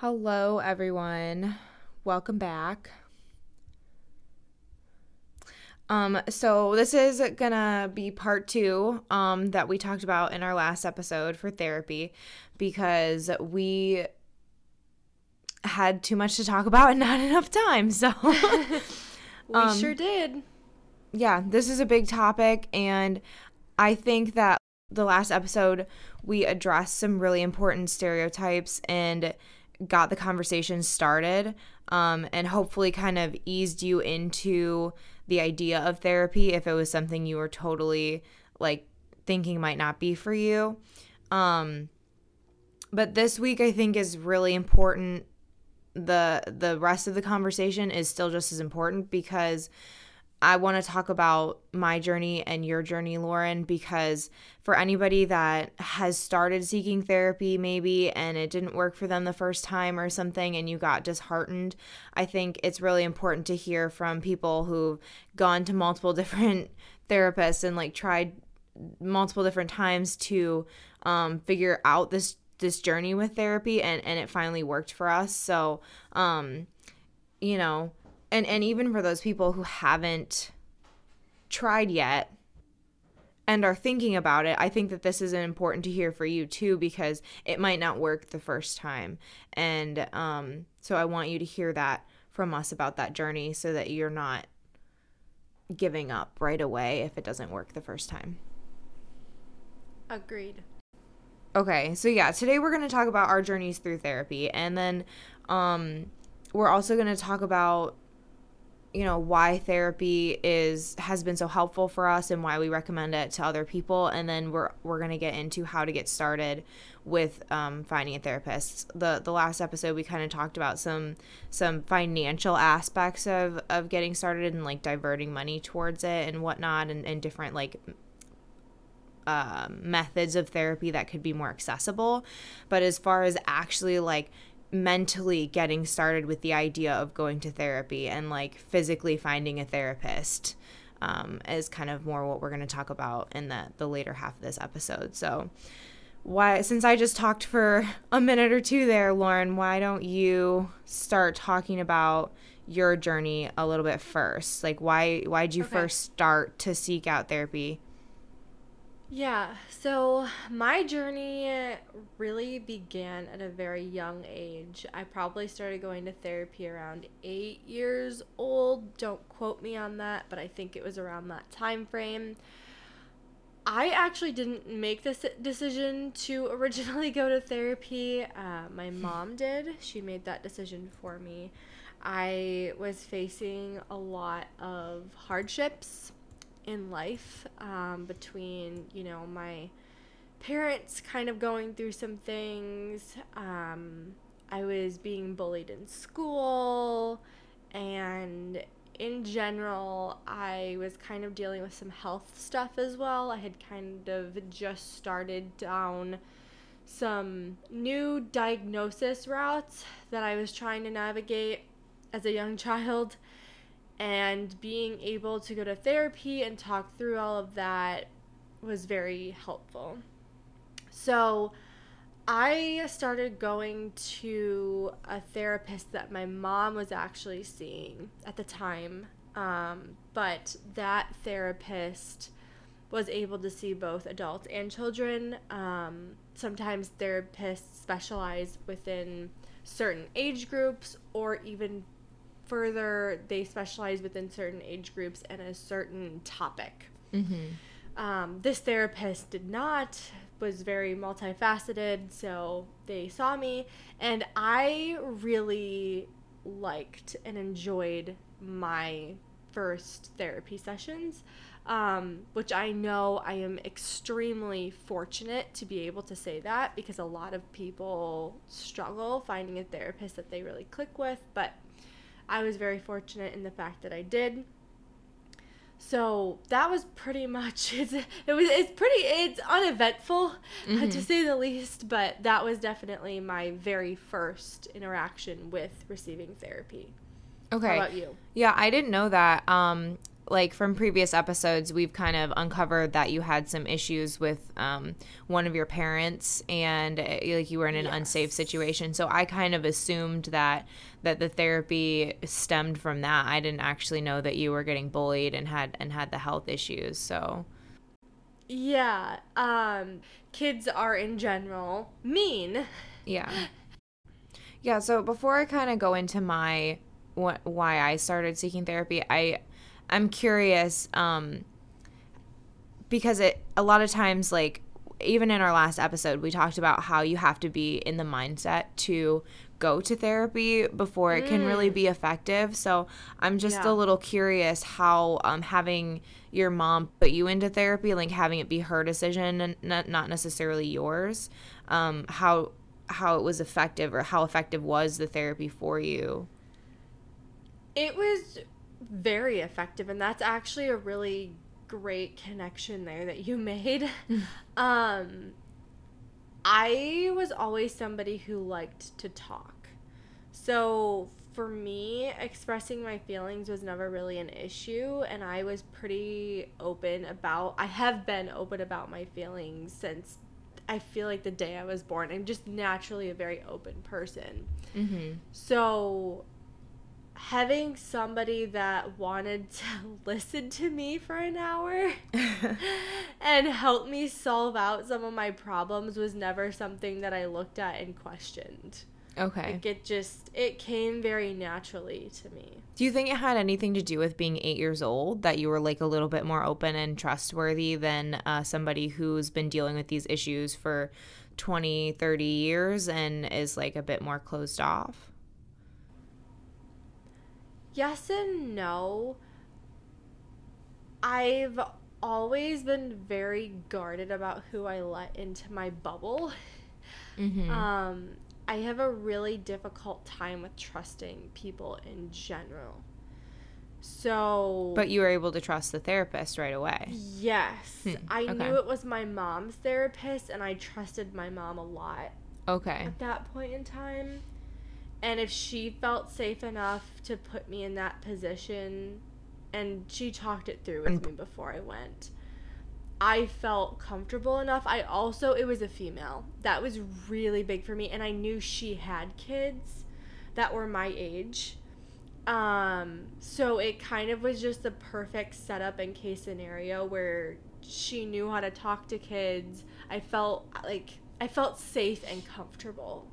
Hello, everyone. Welcome back. Um, so this is gonna be part two, um, that we talked about in our last episode for therapy because we had too much to talk about and not enough time. So we um, sure did. Yeah, this is a big topic, and I think that the last episode we addressed some really important stereotypes and got the conversation started um, and hopefully kind of eased you into the idea of therapy if it was something you were totally like thinking might not be for you. Um, but this week I think is really important. The the rest of the conversation is still just as important because I want to talk about my journey and your journey, Lauren, because for anybody that has started seeking therapy, maybe, and it didn't work for them the first time or something, and you got disheartened, I think it's really important to hear from people who've gone to multiple different therapists and like tried multiple different times to um, figure out this this journey with therapy and and it finally worked for us. So um you know and and even for those people who haven't tried yet and are thinking about it, I think that this is important to hear for you too because it might not work the first time. And um, so I want you to hear that from us about that journey so that you're not giving up right away if it doesn't work the first time. Agreed. Okay, so yeah, today we're going to talk about our journeys through therapy and then um, we're also going to talk about you know why therapy is has been so helpful for us and why we recommend it to other people. And then we're we're going to get into how to get started with um, finding a therapist. The the last episode we kind of talked about some some financial aspects of of getting started and like diverting money towards it and whatnot and, and different like uh, methods of therapy that could be more accessible. But as far as actually like mentally getting started with the idea of going to therapy and like physically finding a therapist um, is kind of more what we're going to talk about in the, the later half of this episode. So, why, since I just talked for a minute or two there, Lauren, why don't you start talking about your journey a little bit first? Like, why, why did you okay. first start to seek out therapy? Yeah, so my journey really began at a very young age. I probably started going to therapy around eight years old. Don't quote me on that, but I think it was around that time frame. I actually didn't make this decision to originally go to therapy. Uh, my mom did. She made that decision for me. I was facing a lot of hardships in life um, between, you know, my parents kind of going through some things. Um, I was being bullied in school, and in general, I was kind of dealing with some health stuff as well. I had kind of just started down some new diagnosis routes that I was trying to navigate as a young child and being able to go to therapy and talk through all of that was very helpful. So, I started going to a therapist that my mom was actually seeing at the time, um, but that therapist was able to see both adults and children. Um, sometimes therapists specialize within certain age groups or even further, they specialize within certain age groups and a certain topic. Mm-hmm. Um, this therapist did not, was very multifaceted, so they saw me, and I really liked and enjoyed my first therapy sessions. Um, which I know I am extremely fortunate to be able to say that because a lot of people struggle finding a therapist that they really click with. But I was very fortunate in the fact that I did. So that was pretty much it's it was it's pretty it's uneventful mm-hmm. uh, to mm-hmm. say the least, but that was definitely my very first interaction with receiving therapy. Okay. How about you? Yeah, I didn't know that. Um like from previous episodes, we've kind of uncovered that you had some issues with um, one of your parents, and uh, like you were in an yes. unsafe situation. So I kind of assumed that that the therapy stemmed from that. I didn't actually know that you were getting bullied and had and had the health issues. So yeah, um, kids are in general mean. Yeah. Yeah. So before I kind of go into my wh- why I started seeking therapy, I I'm curious um, because it a lot of times like even in our last episode we talked about how you have to be in the mindset to go to therapy before it can really mm. be effective. So I'm just yeah. a little curious how um, having your mom put you into therapy, like having it be her decision and not, not necessarily yours, um, how how it was effective or how effective was the therapy for you. It was very effective, and that's actually a really great connection there that you made. um, I was always somebody who liked to talk. So for me, expressing my feelings was never really an issue, and I was pretty open about, I have been open about my feelings since I feel like the day I was born. I'm just naturally a very open person. Mm-hmm. So having somebody that wanted to listen to me for an hour and help me solve out some of my problems was never something that I looked at and questioned. Okay. Like it just it came very naturally to me. Do you think it had anything to do with being 8 years old that you were like a little bit more open and trustworthy than uh, somebody who's been dealing with these issues for 20, 30 years and is like a bit more closed off? Yes and no. I've always been very guarded about who I let into my bubble. Mm-hmm. Um, I have a really difficult time with trusting people in general. So. But you were able to trust the therapist right away. Yes. Hmm. I okay. knew it was my mom's therapist, and I trusted my mom a lot. Okay. At that point in time. And if she felt safe enough to put me in that position, and she talked it through with me before I went, I felt comfortable enough. I also, it was a female. That was really big for me. And I knew she had kids that were my age. Um, so it kind of was just the perfect setup and case scenario where she knew how to talk to kids. I felt like I felt safe and comfortable.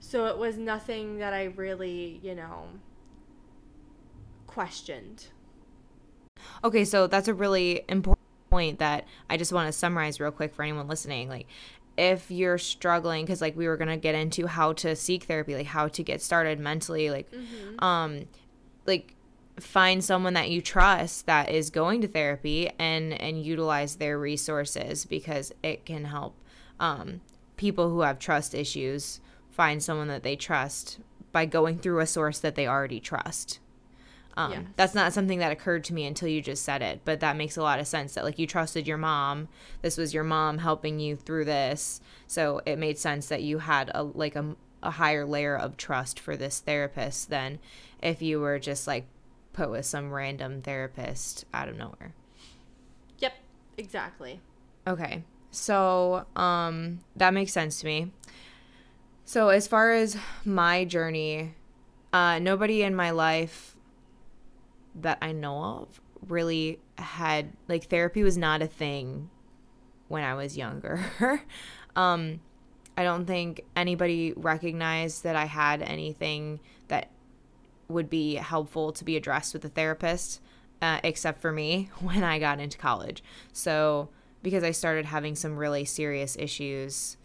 So it was nothing that I really, you know, questioned. Okay, so that's a really important point that I just want to summarize real quick for anyone listening. Like, if you're struggling, because like we were gonna get into how to seek therapy, like how to get started mentally, like, mm-hmm. um, like find someone that you trust that is going to therapy and and utilize their resources because it can help um, people who have trust issues find someone that they trust by going through a source that they already trust. Um, yes. That's not something that occurred to me until you just said it, but that makes a lot of sense. That like you trusted your mom. This was your mom helping you through this, so it made sense that you had a like a, a higher layer of trust for this therapist than if you were just like put with some random therapist out of nowhere. Yep, exactly. Okay, so um, that makes sense to me. So, as far as my journey, uh, nobody in my life that I know of really had, like, therapy was not a thing when I was younger. um, I don't think anybody recognized that I had anything that would be helpful to be addressed with a therapist, uh, except for me when I got into college. So, because I started having some really serious issues,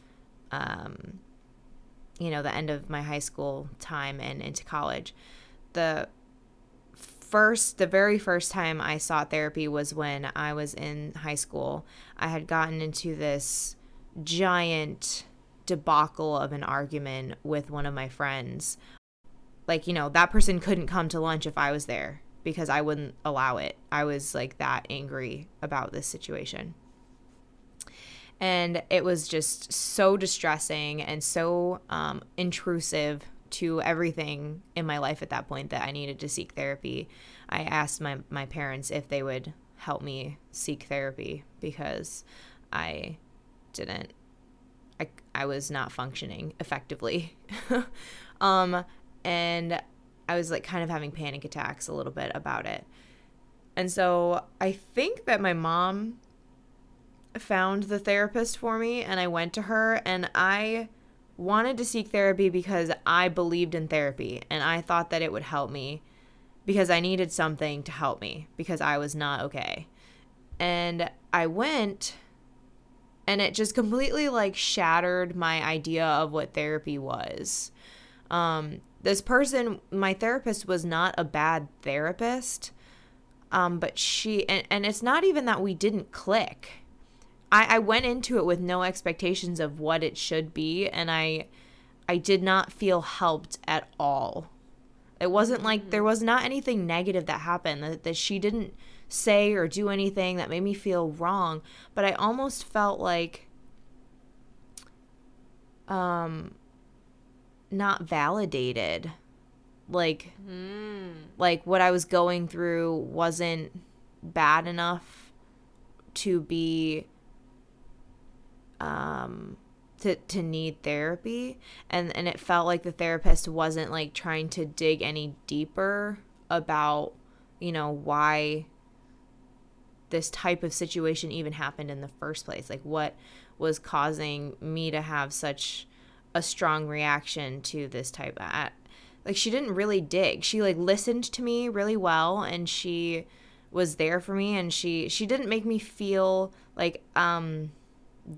um, you know, the end of my high school time and into college. The first, the very first time I sought therapy was when I was in high school. I had gotten into this giant debacle of an argument with one of my friends. Like, you know, that person couldn't come to lunch if I was there because I wouldn't allow it. I was like that angry about this situation and it was just so distressing and so um, intrusive to everything in my life at that point that I needed to seek therapy. I asked my, my parents if they would help me seek therapy because I didn't I, I was not functioning effectively. um, and I was like kind of having panic attacks a little bit about it. And so I think that my mom found the therapist for me and I went to her and I wanted to seek therapy because I believed in therapy and I thought that it would help me because I needed something to help me because I was not okay. And I went and it just completely like shattered my idea of what therapy was. Um, this person, my therapist, was not a bad therapist, um, but she, and, and it's not even that we didn't click. I, I went into it with no expectations of what it should be, and I, I did not feel helped at all. It wasn't like mm-hmm. there was not anything negative that happened that, that she didn't say or do anything that made me feel wrong, but I almost felt like um not validated. Like mm. like what I was going through wasn't bad enough to be um to to need therapy. And and it felt like the therapist wasn't like trying to dig any deeper about you know why this type of situation even happened in the first place. Like what was causing me to have such a strong reaction to this type of like she didn't really dig. She like listened to me really well and she was there for me and she she didn't make me feel like um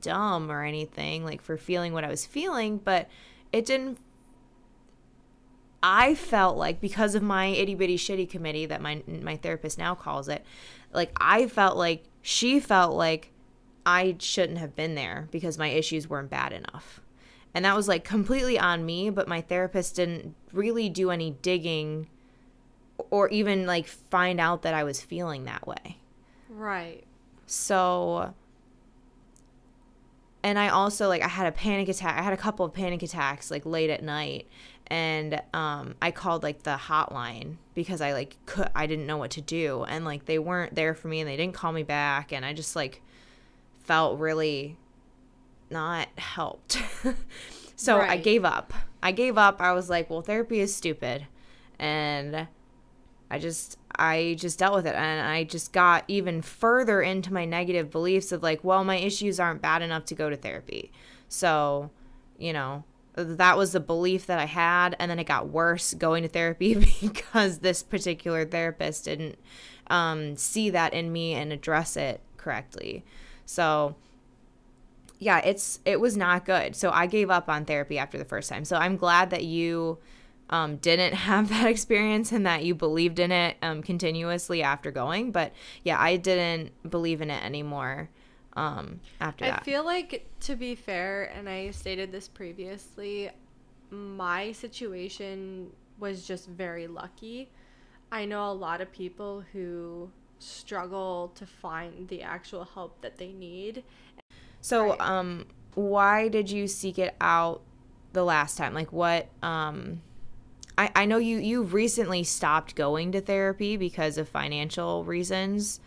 dumb or anything like for feeling what I was feeling but it didn't I felt like because of my itty bitty shitty committee that my my therapist now calls it, like I felt like she felt like I shouldn't have been there because my issues weren't bad enough. And that was like completely on me, but my therapist didn't really do any digging or even like find out that I was feeling that way. Right. So and I also like I had a panic attack. I had a couple of panic attacks like late at night and um, I called like the hotline because I like could I didn't know what to do and like they weren't there for me and they didn't call me back and I just like felt really not helped. so right. I gave up. I gave up. I was like, well, therapy is stupid. And I just I just dealt with it and I just got even further into my negative beliefs of like, well, my issues aren't bad enough to go to therapy. So, you know, that was the belief that I had. And then it got worse going to therapy because this particular therapist didn't um, see that in me and address it correctly. So, yeah, it's it was not good. So I gave up on therapy after the first time. So I'm glad that you um, didn't have that experience and that you believed in it um, continuously after going. But yeah, I didn't believe in it anymore um, after I that. I feel like, to be fair, and I stated this previously, my situation was just very lucky. I know a lot of people who struggle to find the actual help that they need. So, right. um, why did you seek it out the last time? Like, what? Um, I I know you you recently stopped going to therapy because of financial reasons.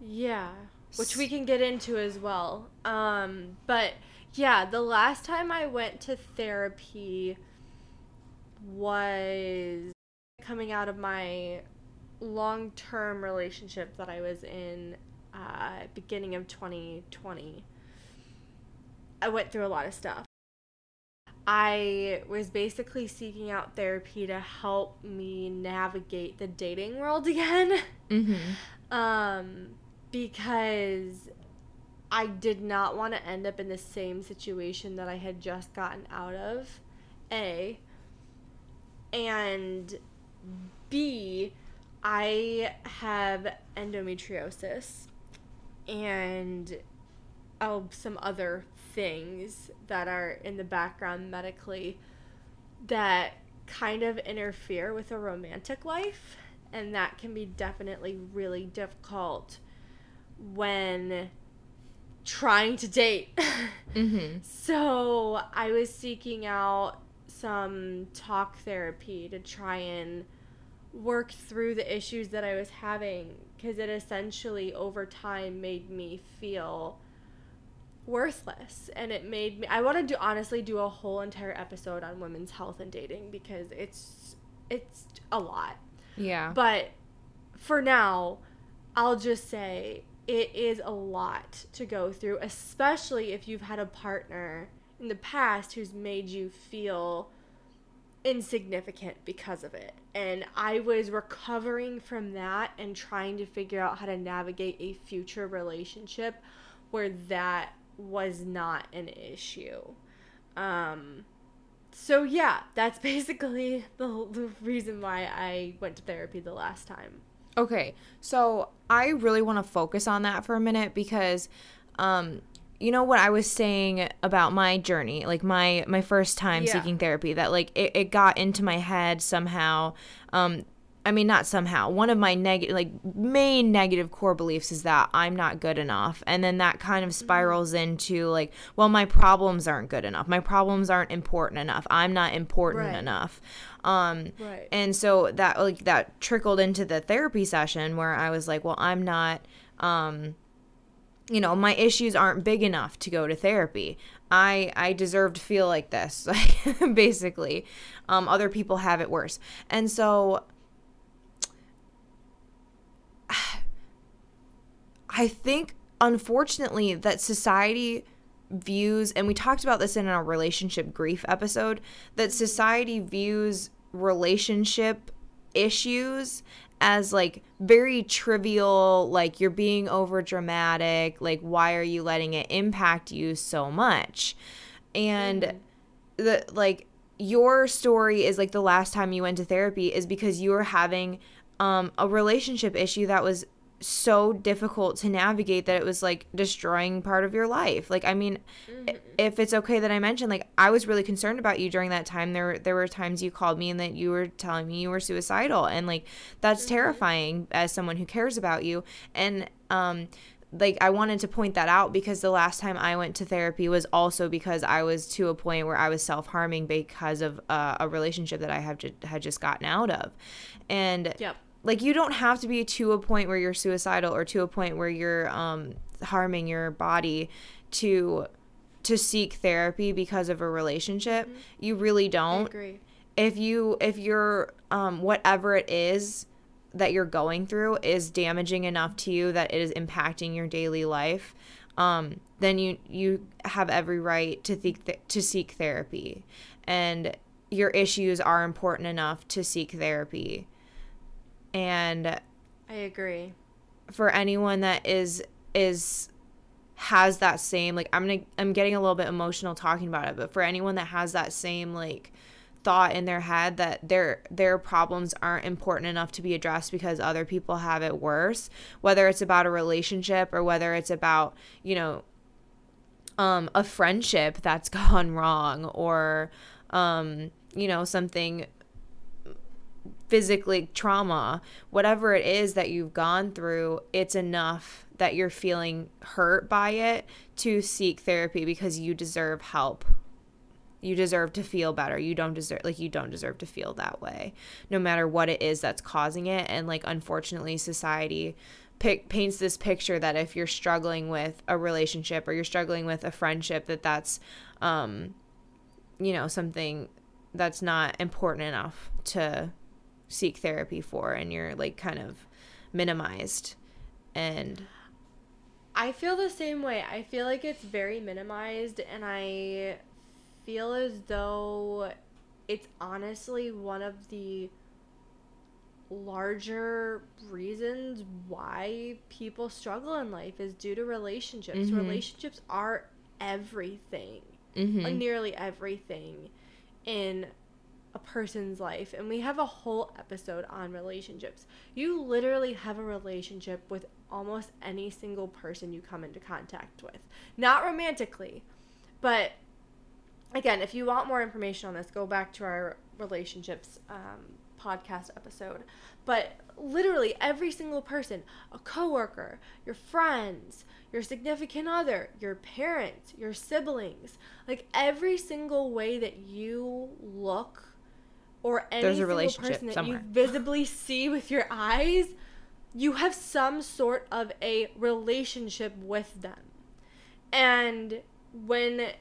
Yeah which we can get into as well. Um, but yeah, the last time I went to therapy was coming out of my long term relationship that I was in uh, beginning of 2020. I went through a lot of stuff. I was basically seeking out therapy to help me navigate the dating world again. Mm-hmm. Um, because I did not want to end up in the same situation that I had just gotten out of. A. And B, I have endometriosis and oh, some other things that are in the background medically that kind of interfere with a romantic life. And that can be definitely really difficult when trying to date. mm-hmm. So I was seeking out some talk therapy to try and work through the issues that I was having because it essentially over time made me feel worthless and it made me I want to do honestly do a whole entire episode on women's health and dating because it's it's a lot. Yeah. But for now, I'll just say it is a lot to go through, especially if you've had a partner in the past who's made you feel insignificant because of it. And I was recovering from that and trying to figure out how to navigate a future relationship where that was not an issue. Um, so yeah, that's basically the, the reason why I went to therapy the last time. Okay, so I really want to focus on that for a minute because, um, you know what I was saying about my journey, like my my first time Yeah. seeking therapy, that like it, it got into my head somehow. Um, I mean, not somehow. One of my negative, like main negative core beliefs is that I'm not good enough, and then that kind of spirals into like, well, my problems aren't good enough. My problems aren't important enough. I'm not important Right. enough. Um, Right. and so that like that trickled into the therapy session where I was like, well, I'm not um you know, my issues aren't big enough to go to therapy. I I deserve to feel like this, basically. Um other people have it worse. And so I think unfortunately that society views and we talked about this in our relationship grief episode that society views relationship issues as like very trivial like you're being over dramatic like why are you letting it impact you so much? And the like your story is like the last time you went to therapy is because you were having um a relationship issue that was so difficult to navigate that it was like destroying part of your life. Like I mean, i if it's okay that I mention like I was really concerned about you during that time. There there were times you called me and that you were telling me you were suicidal and like that's terrifying as someone who cares about you and um like I wanted to point that out because the last time I went to therapy was also because I was to a point where I was self-harming because of uh, a relationship that I have ju- had just gotten out of. And Yep. Like you don't have to be to a point where you're suicidal or to a point where you're um harming your body to to seek therapy because of a relationship. You really don't agree. if you if you're um whatever it is that you're going through is damaging enough to you that it is impacting your daily life um then you you have every right to seek th- to seek therapy and your issues are important enough to seek therapy and I agree. for anyone that is is has that same like I'm gonna I'm getting a little bit emotional talking about it, but for anyone that has that same like thought in their head that their their problems aren't important enough to be addressed because other people have it worse, whether it's about a relationship or whether it's about, you know, um a friendship that's gone wrong or um you know something physically trauma, whatever it is that you've gone through, it's enough that you're feeling hurt by it to seek therapy because you deserve help. You deserve to feel better. You don't deserve like you don't deserve to feel that way. No matter what it is that's causing it and like unfortunately society pic- paints this picture that if you're struggling with a relationship or you're struggling with a friendship that that's um you know something that's not important enough to seek therapy for and you're like kind of minimized and I feel the same way. I feel like it's very minimized, and I feel as though it's honestly one of the larger reasons why people struggle in life is due to relationships. Mhm. Relationships are everything, mhm. uh, nearly everything in a person's life. And we have a whole episode on relationships. You literally have a relationship with almost any single person you come into contact with. Not romantically, but again, if you want more information on this, go back to our relationships um, podcast episode, but literally every single person, a coworker, your friends, your significant other, your parents, your siblings, like every single way that you look or any There's a relationship person that somewhere. you visibly see with your eyes, you have some sort of a relationship with them. And when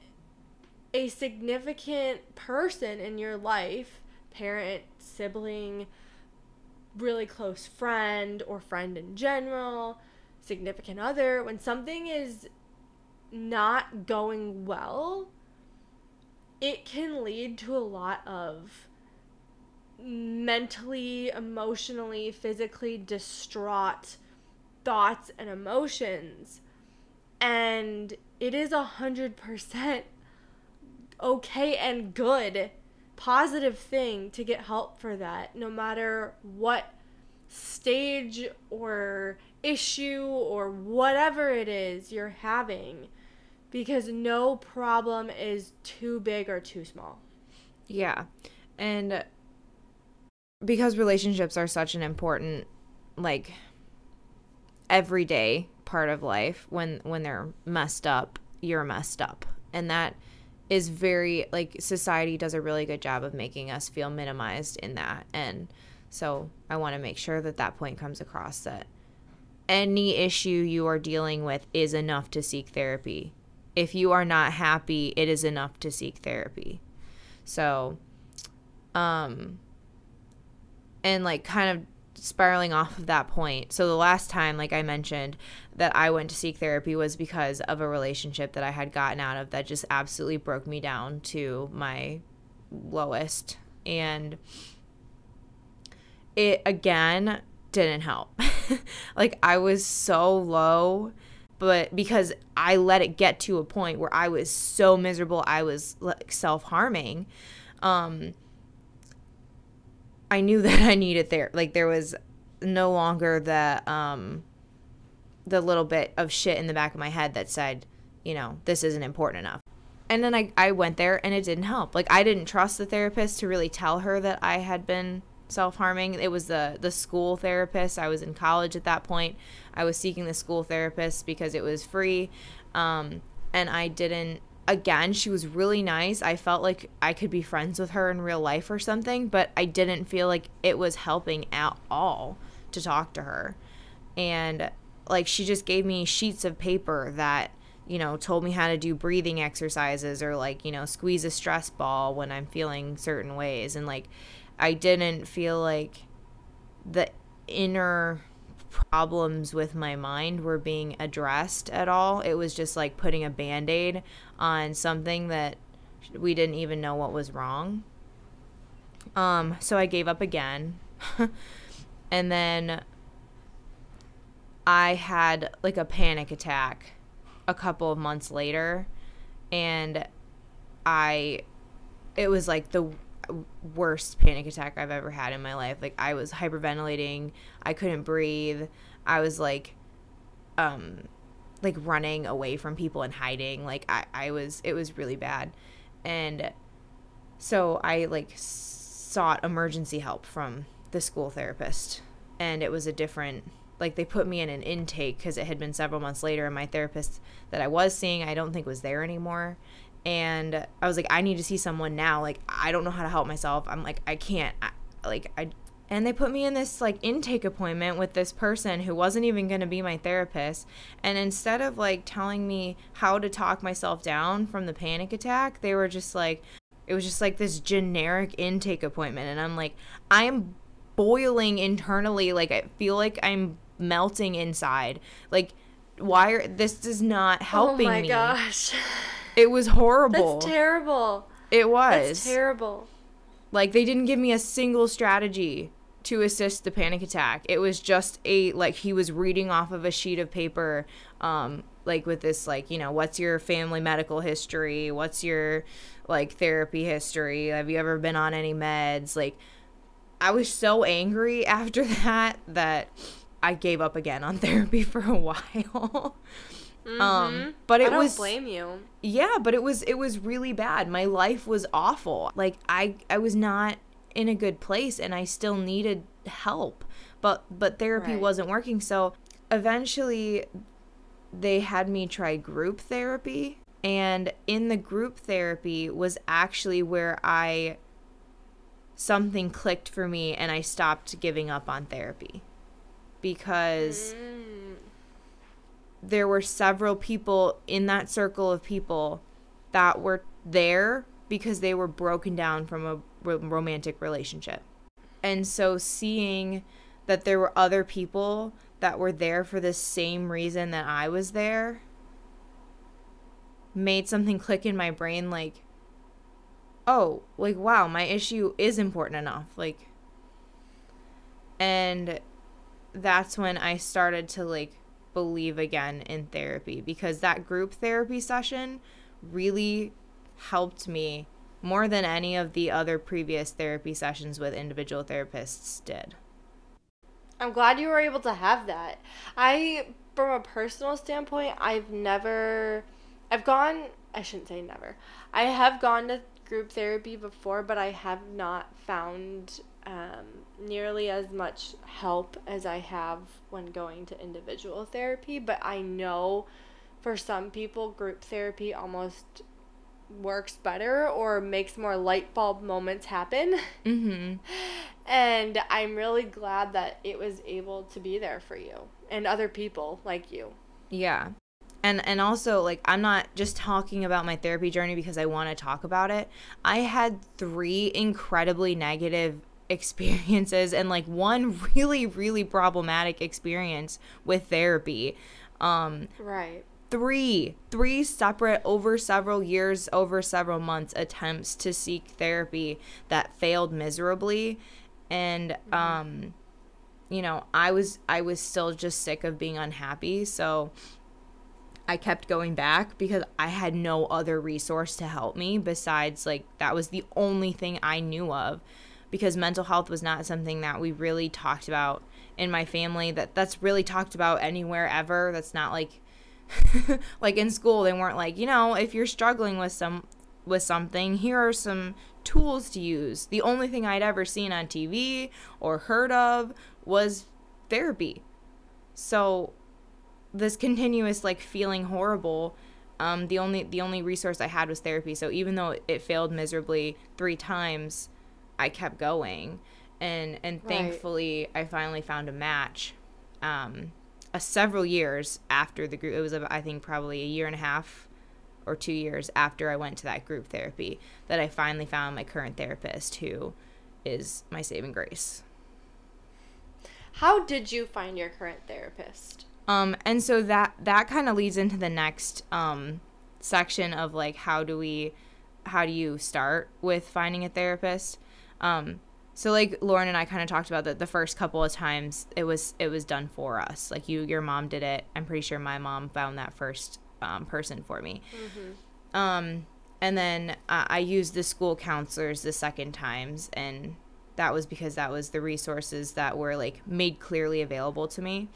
a significant person in your life, parent, sibling, really close friend, or friend in general, significant other, when something is not going well, it can lead to a lot of mentally, emotionally, physically distraught thoughts and emotions. And it is a hundred percent okay and good, positive thing to get help for that, no matter what stage or issue or whatever it is you're having. Because no problem is too big or too small. Yeah. And because relationships are such an important like everyday part of life when when they're messed up, you're messed up. And that is very like society does a really good job of making us feel minimized in that. And so I want to make sure that that point comes across that any issue you are dealing with is enough to seek therapy. If you are not happy, it is enough to seek therapy. So, um, and like kind of spiraling off of that point. So, the last time, like I mentioned, that I went to seek therapy was because of a relationship that I had gotten out of that just absolutely broke me down to my lowest. And it again didn't help. like, I was so low but because I let it get to a point where I was so miserable, I was like self-harming. Um I knew that I needed there like there was no longer the um the little bit of shit in the back of my head that said, you know, this isn't important enough. And then I, I went there and it didn't help. Like I didn't trust the therapist to really tell her that I had been self-harming. It was the the school therapist. I was in college at that point. I was seeking the school therapist because it was free. Um, and I didn't again, she was really nice. I felt like I could be friends with her in real life or something, but I didn't feel like it was helping at all to talk to her. And like she just gave me sheets of paper that you know told me how to do breathing exercises or like you know squeeze a stress ball when i'm feeling certain ways and like i didn't feel like the inner problems with my mind were being addressed at all it was just like putting a band-aid on something that we didn't even know what was wrong um so i gave up again and then I had like a panic attack a couple of months later and I it was like the worst panic attack I've ever had in my life. Like I was hyperventilating, I couldn't breathe. I was like um like running away from people and hiding. Like I I was it was really bad. And so I like sought emergency help from the school therapist and it was a different like they put me in an intake because it had been several months later and my therapist that i was seeing i don't think was there anymore and i was like i need to see someone now like i don't know how to help myself i'm like i can't I, like i and they put me in this like intake appointment with this person who wasn't even going to be my therapist. And instead of like telling me how to talk myself down from the panic attack they were just like it was just like this generic intake appointment. And i'm like i'm boiling internally like i feel like i'm melting inside. Like why are this is not oh helping me oh my me. gosh. it was horrible. That's terrible. it was. That's terrible. like they didn't give me a single strategy to assist the panic attack. It was just a like he was reading off of a sheet of paper um like with this like, you know, what's your family medical history? What's your like therapy history? Have you ever been on any meds? Like I was so angry after that that I gave up again on therapy for a while. Um, but it Mm-hmm. I don't was blame you. yeah, but it was it was really bad. My life was awful. Like I I was not in a good place and I still needed help. But but therapy Right. wasn't working. So eventually they had me try group therapy and in the group therapy was actually where I something clicked for me and I stopped giving up on therapy because Mm. there were several people in that circle of people that were there because they were broken down from a romantic relationship. And so seeing that there were other people that were there for the same reason that I was there made something click in my brain like oh, like wow, my issue is important enough. Like and that's when I started to like believe again in therapy because that group therapy session really helped me more than any of the other previous therapy sessions with individual therapists did. I'm glad you were able to have that. I, from a personal standpoint, I've never, I've gone, I shouldn't say never. I have gone to group therapy before, but I have not found um, nearly as much help as I have when going to individual therapy. But I know for some people, group therapy almost works better or makes more light bulb moments happen. Mhm. And I'm really glad that it was able to be there for you and other people like you. Yeah. And and also like I'm not just talking about my therapy journey because I want to talk about it. I had 3 incredibly negative experiences and like one really really problematic experience with therapy. Um Right. Three three separate over several years over several months attempts to seek therapy that failed miserably. And um you know i was i was still just sick of being unhappy. So i kept going back because i had no other resource to help me besides like that was the only thing i knew of because mental health was not something that we really talked about in my family. That that's really talked about anywhere ever. That's not like like in school they weren't like you know if you're struggling with some with something here are some tools to use. The only thing i'd ever seen on tv or heard of was therapy. So this continuous like feeling horrible um, the only the only resource i had was therapy. So even though it failed miserably three times i kept going. And and Right. thankfully i finally found a match um, uh, several years after the group. It was, I think, probably a year and a half or two years after I went to that group therapy that I finally found my current therapist, who is my saving grace. How did you find your current therapist? Um, and so that that kind of leads into the next um, section of like how do we, how do you start with finding a therapist? Um, so like Lauren and I kind of talked about that the first couple of times it was it was done for us. Like you, your mom did it. I'm pretty sure my mom found that first um, person for me. Um, and then uh, I used the school counselors the second times, and that was because that was the resources that were like made clearly available to me.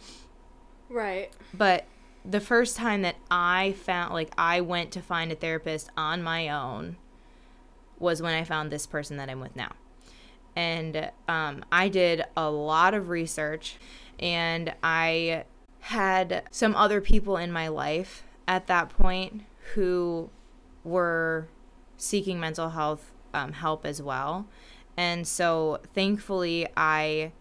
Right. But the first time that I found, like, I went to find a therapist on my own was when I found this person that I'm with now. And um, I did a lot of research and I had some other people in my life at that point who were seeking mental health um, help as well. And so thankfully, I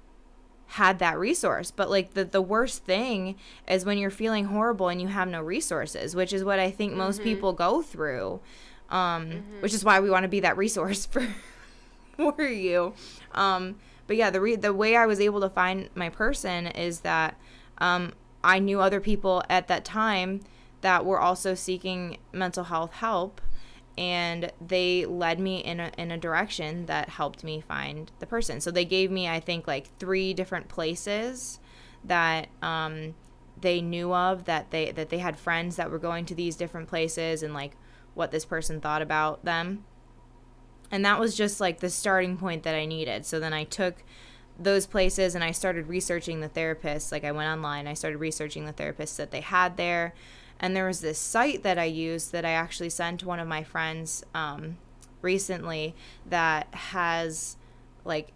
had that resource. But like the, the worst thing is when you're feeling horrible and you have no resources, which is what I think most people go through. Um, which is why we want to be that resource for for you. Um, but yeah, the re- the way I was able to find my person is that um, I knew other people at that time that were also seeking mental health help, and they led me in a in a direction that helped me find the person. So they gave me, I think, like three different places that um, they knew of that they that they had friends that were going to these different places and like what this person thought about them and that was just like the starting point that I needed. So then I took those places and I started researching the therapists. Like I went online, I started researching the therapists that they had there. And there was this site that I used that I actually sent to one of my friends um, recently that has like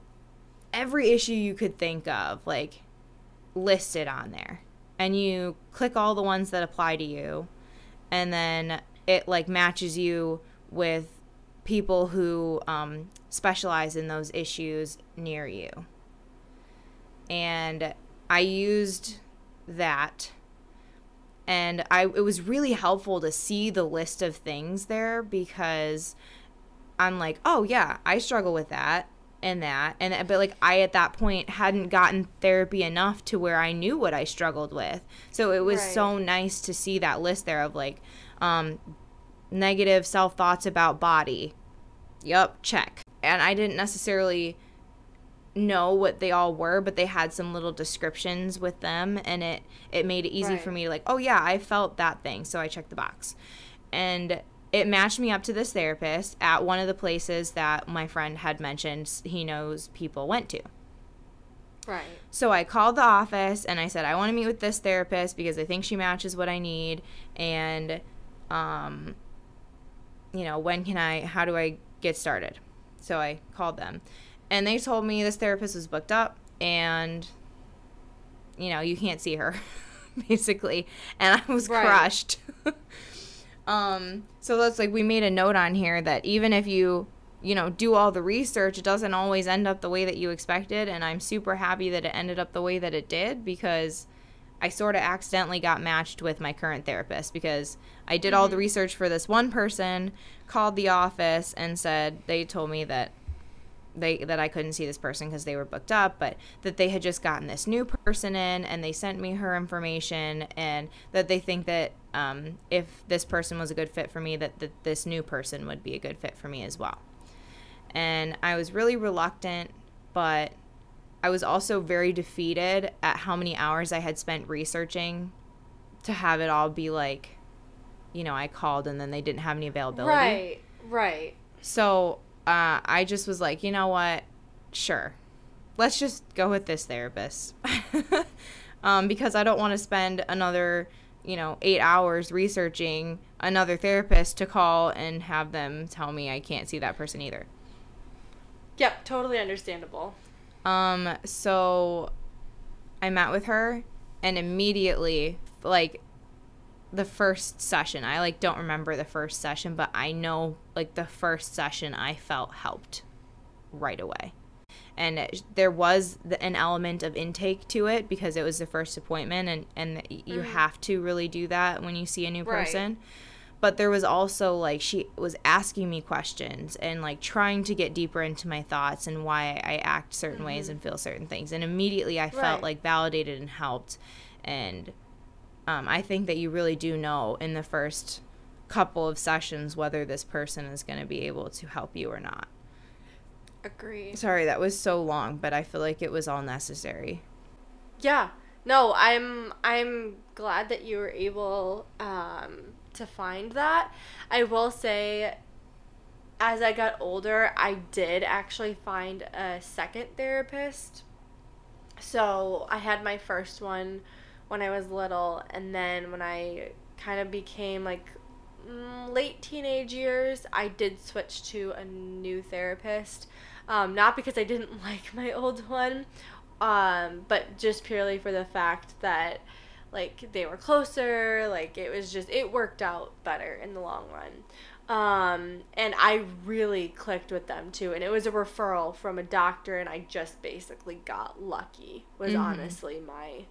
every issue you could think of, like listed on there. And you click all the ones that apply to you, and then it like matches you with people who um, specialize in those issues near you. And I used that and I it was really helpful to see the list of things there because I'm like, "Oh yeah, I struggle with that." and that and but like I at that point hadn't gotten therapy enough to where I knew what I struggled with. So it was right. so nice to see that list there of like um negative self thoughts about body. Yup, check. And I didn't necessarily know what they all were, but they had some little descriptions with them and it it made it easy right. for me to like, "Oh yeah, I felt that thing." So I checked the box. And it matched me up to this therapist at one of the places that my friend had mentioned he knows people went to. Right. So I called the office and I said, I want to meet with this therapist because I think she matches what I need. And, um, you know, when can I, how do I get started? So I called them. And they told me this therapist was booked up and, you know, you can't see her, basically. And I was right. crushed. Um, so that's like we made a note on here that even if you you know do all the research, it doesn't always end up the way that you expected. And I'm super happy that it ended up the way that it did because I sort of accidentally got matched with my current therapist because I did mm-hmm. all the mm-hmm. research for this one person, called the office, and said they told me that they that I couldn't see this person because they were booked up, but that they had just gotten this new person in and they sent me her information and that they think that um, if this person was a good fit for me, that, that this new person would be a good fit for me as well. And I was really reluctant, but I was also very defeated at how many hours I had spent researching to have it all be like, you know, I called and then they didn't have any availability. Right, right. So uh, I just was like, you know what? Sure. Let's just go with this therapist. um, because I don't want to spend another, you know, eight hours researching another therapist to call and have them tell me I can't see that person either. Yep, totally understandable. Um, so I met with her and immediately, like, the first session. I like don't remember the first session, but I know like the first session I felt helped right away. And it, there was the, an element of intake to it because it was the first appointment and and you mm. have to really do that when you see a new person. Right. But there was also like she was asking me questions and like trying to get deeper into my thoughts and why I act certain mm-hmm. ways and feel certain things. And immediately I felt like validated and helped and um, I think that you really do know in the first couple of sessions whether this person is going to be able to help you or not. Agree. Sorry, that was so long, but I feel like it was all necessary. Yeah. No, I'm I'm glad that you were able um, to find that. I will say as I got older, I did actually find a second therapist. So, I had my first one when I was little, and then when I kind of became like mm, late teenage years, I did switch to a new therapist. Um, not because I didn't like my old one, um, but just purely for the fact that like they were closer, like it was just it worked out better in the long run. Um, and I really clicked with them too. And it was a referral from a doctor, and I just basically got lucky. Was mm-hmm. honestly my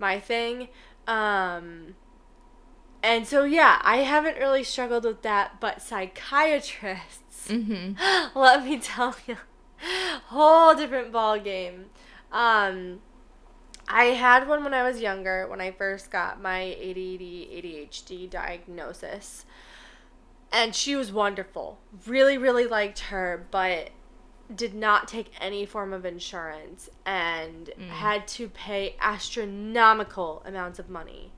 my thing. Um, and so, yeah, I haven't really struggled with that, but psychiatrists, mm-hmm. let me tell you, whole different ball game. Um, I had one when I was younger, when I first got my ADD, ADHD diagnosis. And she was wonderful. Really, really liked her, but did not take any form of insurance and mm. had to pay astronomical amounts of money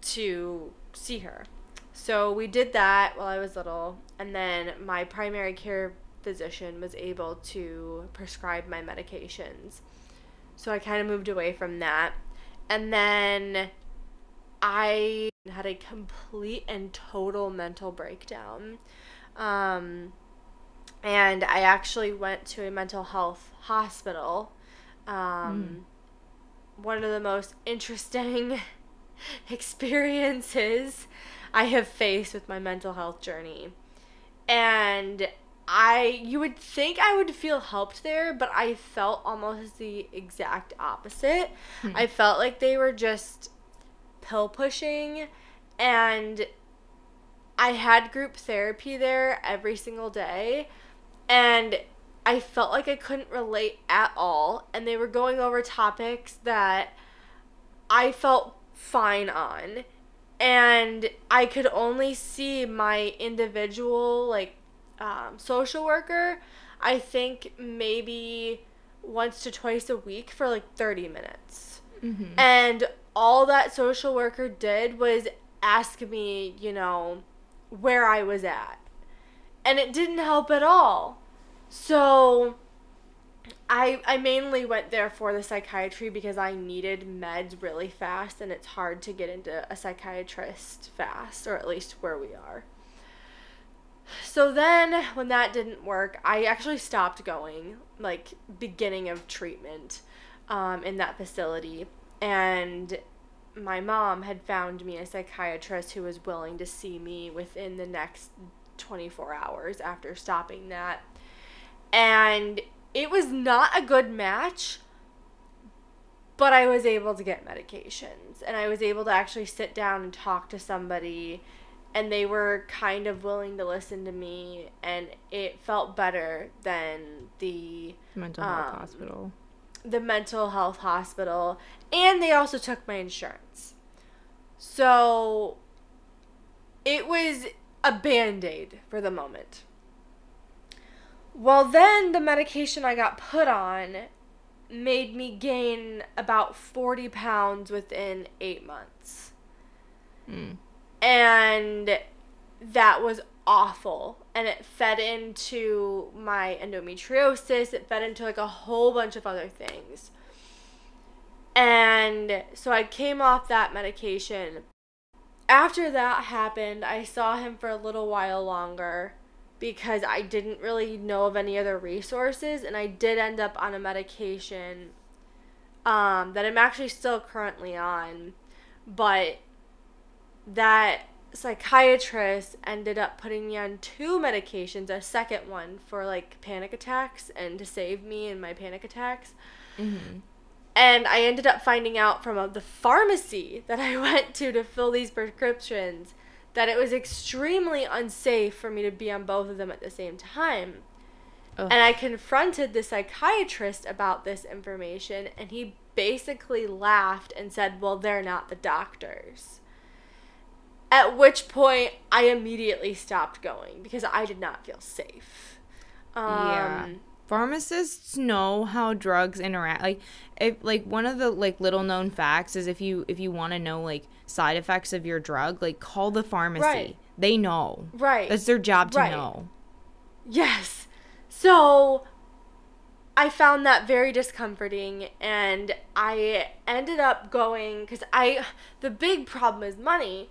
to see her. So we did that while I was little, and then my primary care physician was able to prescribe my medications. So I kind of moved away from that. And then I had a complete and total mental breakdown. Um, and I actually went to a mental health hospital. Um, mm. One of the most interesting experiences I have faced with my mental health journey. And I you would think I would feel helped there, but I felt almost the exact opposite. Hmm. I felt like they were just pill pushing and I had group therapy there every single day and I felt like I couldn't relate at all and they were going over topics that I felt fine on and I could only see my individual like um, social worker, I think maybe once to twice a week for like 30 minutes. Mm-hmm. And all that social worker did was ask me, you know, where I was at. And it didn't help at all. So I I mainly went there for the psychiatry because I needed meds really fast and it's hard to get into a psychiatrist fast or at least where we are. So then, when that didn't work, I actually stopped going, like, beginning of treatment um, in that facility. And my mom had found me a psychiatrist who was willing to see me within the next 24 hours after stopping that. And it was not a good match, but I was able to get medications. And I was able to actually sit down and talk to somebody and they were kind of willing to listen to me and it felt better than the mental health um, hospital. the mental health hospital and they also took my insurance. So it was a band-aid for the moment. Well then the medication i got put on made me gain about 40 pounds within eight months. Mm and that was awful. And it fed into my endometriosis. It fed into like a whole bunch of other things. And so i came off that medication. After that happened i saw him for a little while longer because i didn't really know of any other resources and i did end up on a medication um, that i'm actually still currently on but that psychiatrist ended up putting me on two medications, a second one for like panic attacks and to save me in my panic attacks. Mm-hmm. And I ended up finding out from a, the pharmacy that I went to to fill these prescriptions that it was extremely unsafe for me to be on both of them at the same time. Ugh. And I confronted the psychiatrist about this information, and he basically laughed and said, Well, they're not the doctors. At which point, I immediately stopped going because I did not feel safe. Um, yeah. Pharmacists know how drugs interact. Like, if like one of the like little known facts is if you if you want to know like side effects of your drug, like call the pharmacy. Right. They know. Right. That's their job to right. know. Yes. So I found that very discomforting and I ended up going cuz I the big problem is money.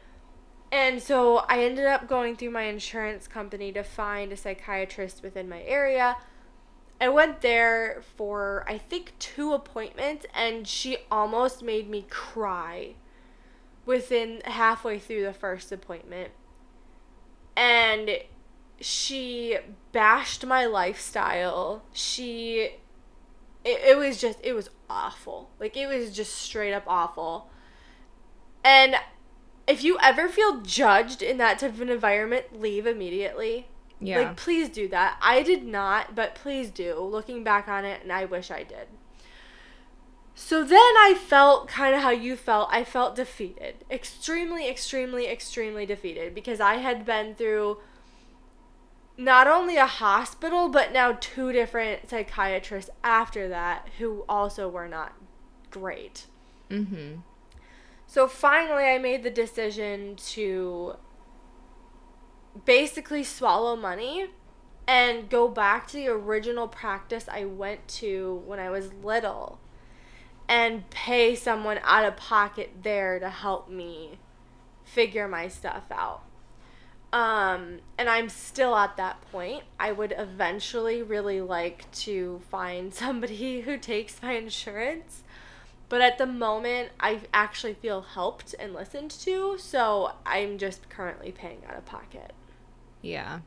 And so I ended up going through my insurance company to find a psychiatrist within my area. I went there for I think two appointments and she almost made me cry within halfway through the first appointment. And she bashed my lifestyle. She it, it was just it was awful. Like it was just straight up awful. And if you ever feel judged in that type of an environment, leave immediately. Yeah. Like, please do that. I did not, but please do. Looking back on it, and I wish I did. So then I felt kind of how you felt. I felt defeated. Extremely, extremely, extremely defeated because I had been through not only a hospital, but now two different psychiatrists after that who also were not great. Mm hmm. So finally, I made the decision to basically swallow money and go back to the original practice I went to when I was little and pay someone out of pocket there to help me figure my stuff out. Um, and I'm still at that point. I would eventually really like to find somebody who takes my insurance. But at the moment, I actually feel helped and listened to, so I'm just currently paying out of pocket. Yeah.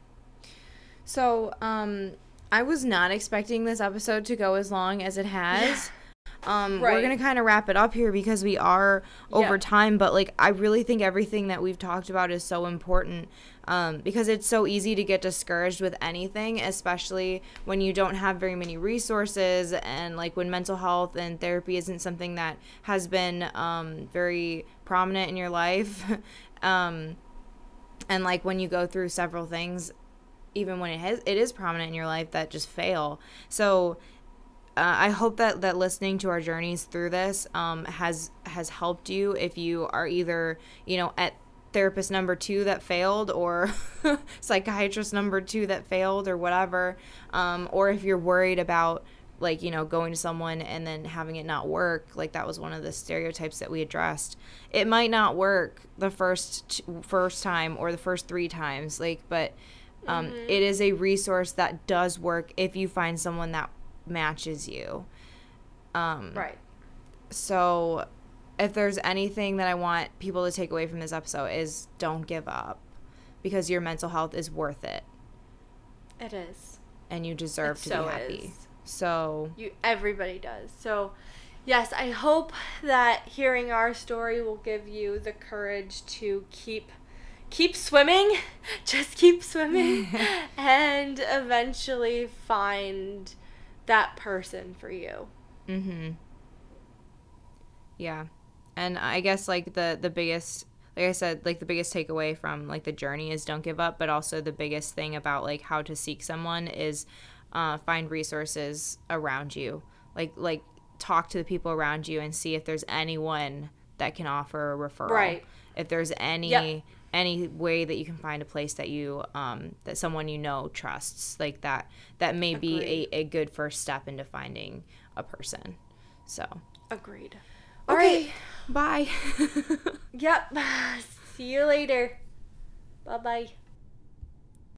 So, um, I was not expecting this episode to go as long as it has. Um, Right. We're gonna kind of wrap it up here because we are over Yeah. time, but like I really think everything that we've talked about is so important um, because it's so easy to get discouraged with anything, especially when you don't have very many resources and like when mental health and therapy isn't something that has been um, very prominent in your life. um, and like when you go through several things even when it has it is prominent in your life that just fail so uh, I hope that that listening to our journeys through this um, has has helped you if you are either you know at therapist number two that failed or psychiatrist number two that failed or whatever um, or if you're worried about like you know going to someone and then having it not work like that was one of the stereotypes that we addressed. It might not work the first t- first time or the first three times like but um, it is a resource that does work if you find someone that matches you um, Right. so if there's anything that i want people to take away from this episode is don't give up because your mental health is worth it It is. and you deserve It to so be happy is. so You everybody does. So yes, I hope that hearing our story will give you the courage to keep keep swimming. Just keep swimming and eventually find that person for you. Mm-hmm. Yeah. And I guess like the the biggest like I said, like the biggest takeaway from like the journey is don't give up, but also the biggest thing about like how to seek someone is uh, find resources around you. Like like talk to the people around you and see if there's anyone that can offer a referral. Right. If there's any Yep. Any way that you can find a place that you um that someone you know trusts like that that may be a, a good first step into finding a person so Agreed. okay bye Yep. See you later. Bye bye.